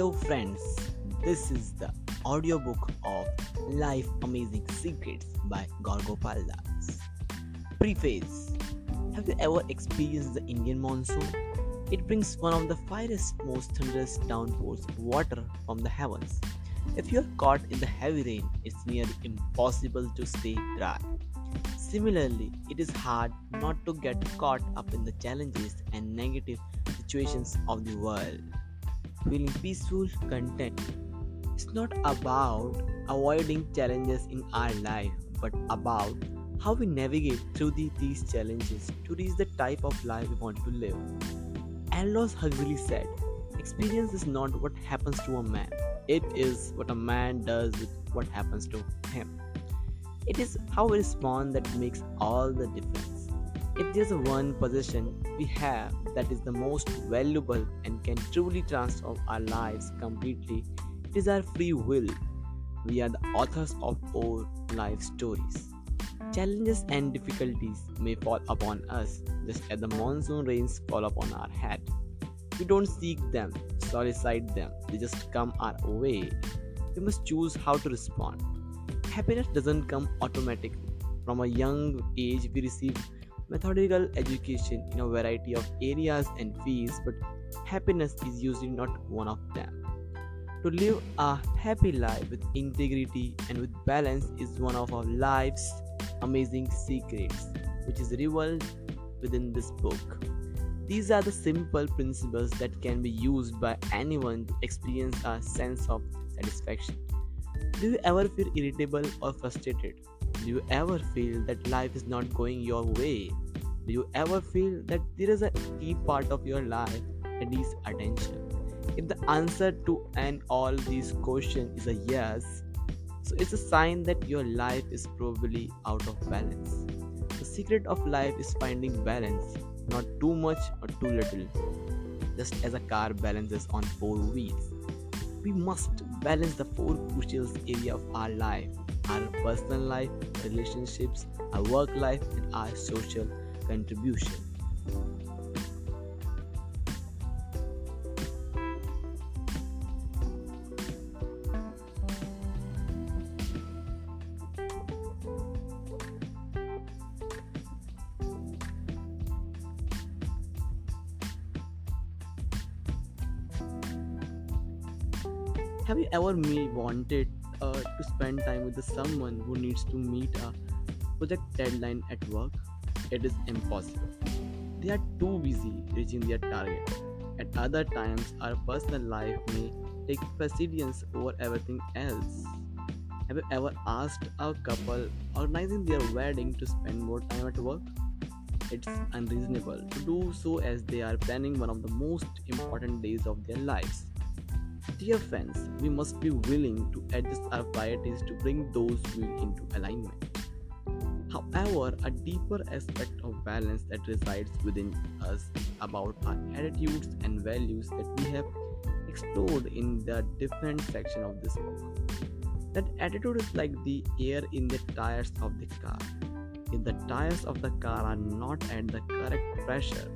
Hello, friends. This is the audiobook of Life Amazing Secrets by Gaur Gopal Das. Preface Have you ever experienced the Indian monsoon? It brings one of the finest, most thunderous downpours of water from the heavens. If you are caught in the heavy rain, it's nearly impossible to stay dry. Similarly, it is hard not to get caught up in the challenges and negative situations of the world feeling peaceful, content. It's not about avoiding challenges in our life, but about how we navigate through the, these challenges to reach the type of life we want to live. Aldous Huxley said, Experience is not what happens to a man, it is what a man does with what happens to him. It is how we respond that makes all the difference. If there's one position we have that is the most valuable and can truly transform our lives completely, it is our free will. We are the authors of our life stories. Challenges and difficulties may fall upon us just as the monsoon rains fall upon our head. We don't seek them, solicit them, they just come our way. We must choose how to respond. Happiness doesn't come automatically. From a young age, we receive methodical education in a variety of areas and fields, but happiness is usually not one of them. To live a happy life with integrity and with balance is one of our life's amazing secrets, which is revealed within this book. These are the simple principles that can be used by anyone to experience a sense of satisfaction. Do you ever feel irritable or frustrated? Do you ever feel that life is not going your way? Do you ever feel that there is a key part of your life that needs attention? If the answer to and all these questions is a yes, so it's a sign that your life is probably out of balance. The secret of life is finding balance, not too much or too little, just as a car balances on four wheels. We must balance the four crucial areas of our life our personal life, relationships, our work life, and our social contribution. Have you ever wanted uh, to spend time with someone who needs to meet a project deadline at work? It is impossible. They are too busy reaching their target. At other times, our personal life may take precedence over everything else. Have you ever asked a couple organizing their wedding to spend more time at work? It's unreasonable to do so as they are planning one of the most important days of their lives. Dear friends, we must be willing to adjust our priorities to bring those wheels into alignment. However, a deeper aspect of balance that resides within us about our attitudes and values that we have explored in the different section of this book. That attitude is like the air in the tires of the car. If the tires of the car are not at the correct pressure,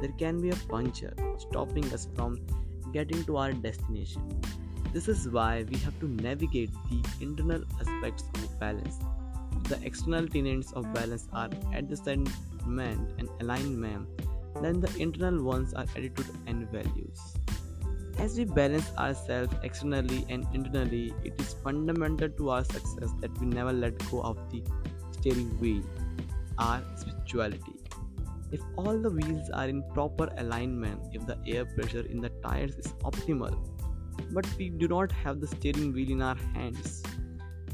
there can be a puncture stopping us from getting to our destination. This is why we have to navigate the internal aspects of balance. The external tenets of balance are adjustment and alignment, then the internal ones are attitude and values. As we balance ourselves externally and internally, it is fundamental to our success that we never let go of the steering wheel, our spirituality. If all the wheels are in proper alignment, if the air pressure in the tires is optimal, but we do not have the steering wheel in our hands,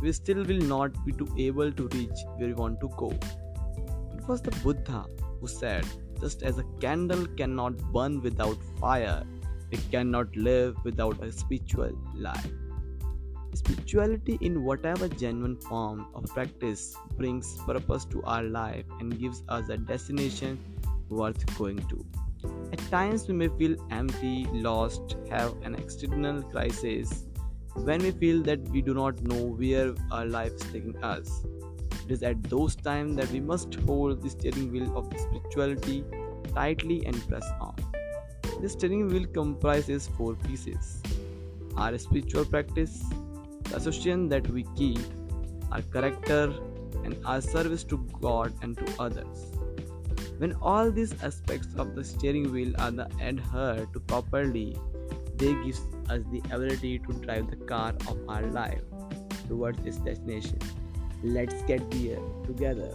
we still will not be able to reach where we want to go. It was the Buddha who said, just as a candle cannot burn without fire, it cannot live without a spiritual life. Spirituality, in whatever genuine form of practice, brings purpose to our life and gives us a destination worth going to. At times, we may feel empty, lost, have an external crisis when we feel that we do not know where our life is taking us. It is at those times that we must hold the steering wheel of spirituality tightly and press on. The steering wheel comprises four pieces our spiritual practice, the association that we keep, our character, and our service to God and to others. When all these aspects of the steering wheel are adhered to properly, they give us the ability to drive the car of our life towards its destination. Let's get there together.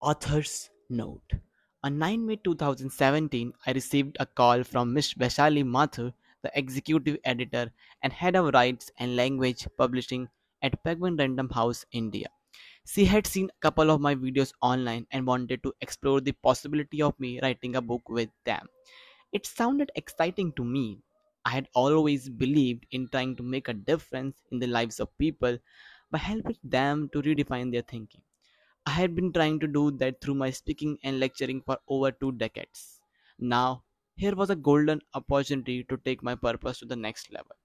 Author's Note On 9 May 2017, I received a call from Ms. Vaishali Mathur, the executive editor and head of rights and language publishing at Penguin Random House, India. She had seen a couple of my videos online and wanted to explore the possibility of me writing a book with them. It sounded exciting to me. I had always believed in trying to make a difference in the lives of people by helping them to redefine their thinking. I had been trying to do that through my speaking and lecturing for over two decades. Now, here was a golden opportunity to take my purpose to the next level.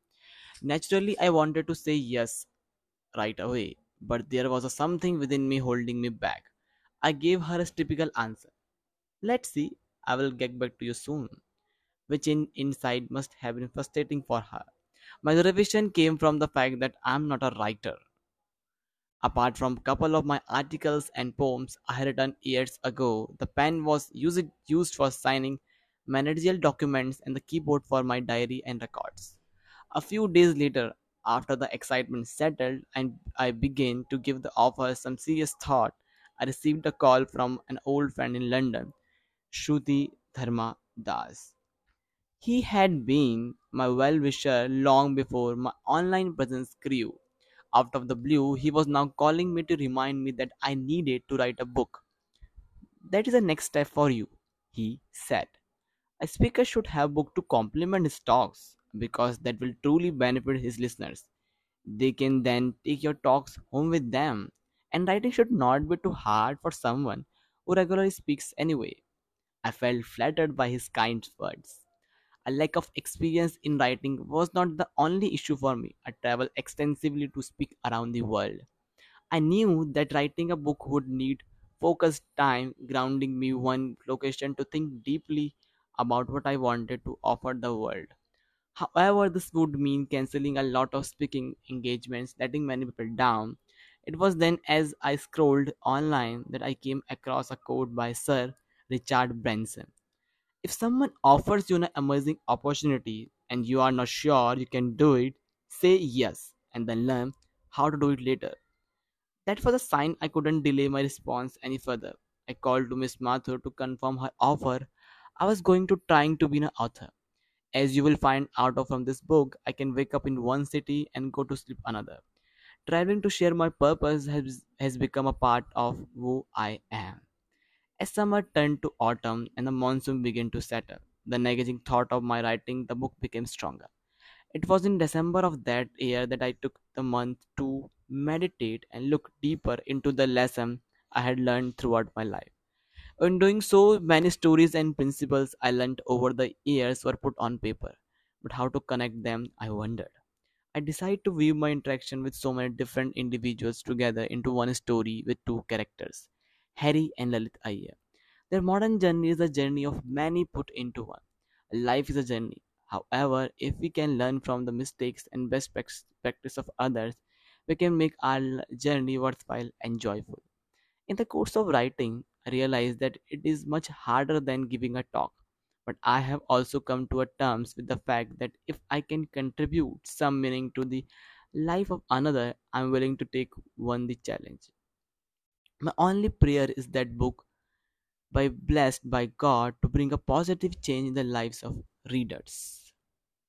Naturally, I wanted to say yes right away, but there was a something within me holding me back. I gave her a typical answer. Let's see, I will get back to you soon, which in inside must have been frustrating for her. My reservation came from the fact that I'm not a writer. Apart from a couple of my articles and poems I had written years ago, the pen was used, used for signing managerial documents and the keyboard for my diary and records. A few days later, after the excitement settled and I began to give the offer some serious thought, I received a call from an old friend in London, Shruti Dharma Das. He had been my well wisher long before my online presence grew. Out of the blue, he was now calling me to remind me that I needed to write a book. That is the next step for you, he said. A speaker should have book to complement his talks because that will truly benefit his listeners. They can then take your talks home with them. And writing should not be too hard for someone who regularly speaks anyway. I felt flattered by his kind words. A lack of experience in writing was not the only issue for me. I traveled extensively to speak around the world. I knew that writing a book would need focused time, grounding me one location to think deeply about what I wanted to offer the world. However, this would mean cancelling a lot of speaking engagements, letting many people down. It was then, as I scrolled online, that I came across a quote by Sir Richard Branson. If someone offers you an amazing opportunity and you are not sure you can do it, say yes and then learn how to do it later. That was a sign I couldn't delay my response any further. I called to Miss Mathur to confirm her offer. I was going to trying to be an author. As you will find out from this book, I can wake up in one city and go to sleep another. Traveling to share my purpose has, has become a part of who I am. As summer turned to autumn and the monsoon began to settle, the nagging thought of my writing the book became stronger. It was in December of that year that I took the month to meditate and look deeper into the lesson I had learned throughout my life. In doing so, many stories and principles I learned over the years were put on paper. But how to connect them, I wondered. I decided to weave my interaction with so many different individuals together into one story with two characters, Harry and Lalit Iyer. Their modern journey is a journey of many put into one. Life is a journey. However, if we can learn from the mistakes and best prac- practice of others, we can make our journey worthwhile and joyful. In the course of writing, I realized that it is much harder than giving a talk. But I have also come to a terms with the fact that if I can contribute some meaning to the life of another, I'm willing to take one the challenge. My only prayer is that book by blessed by God to bring a positive change in the lives of readers.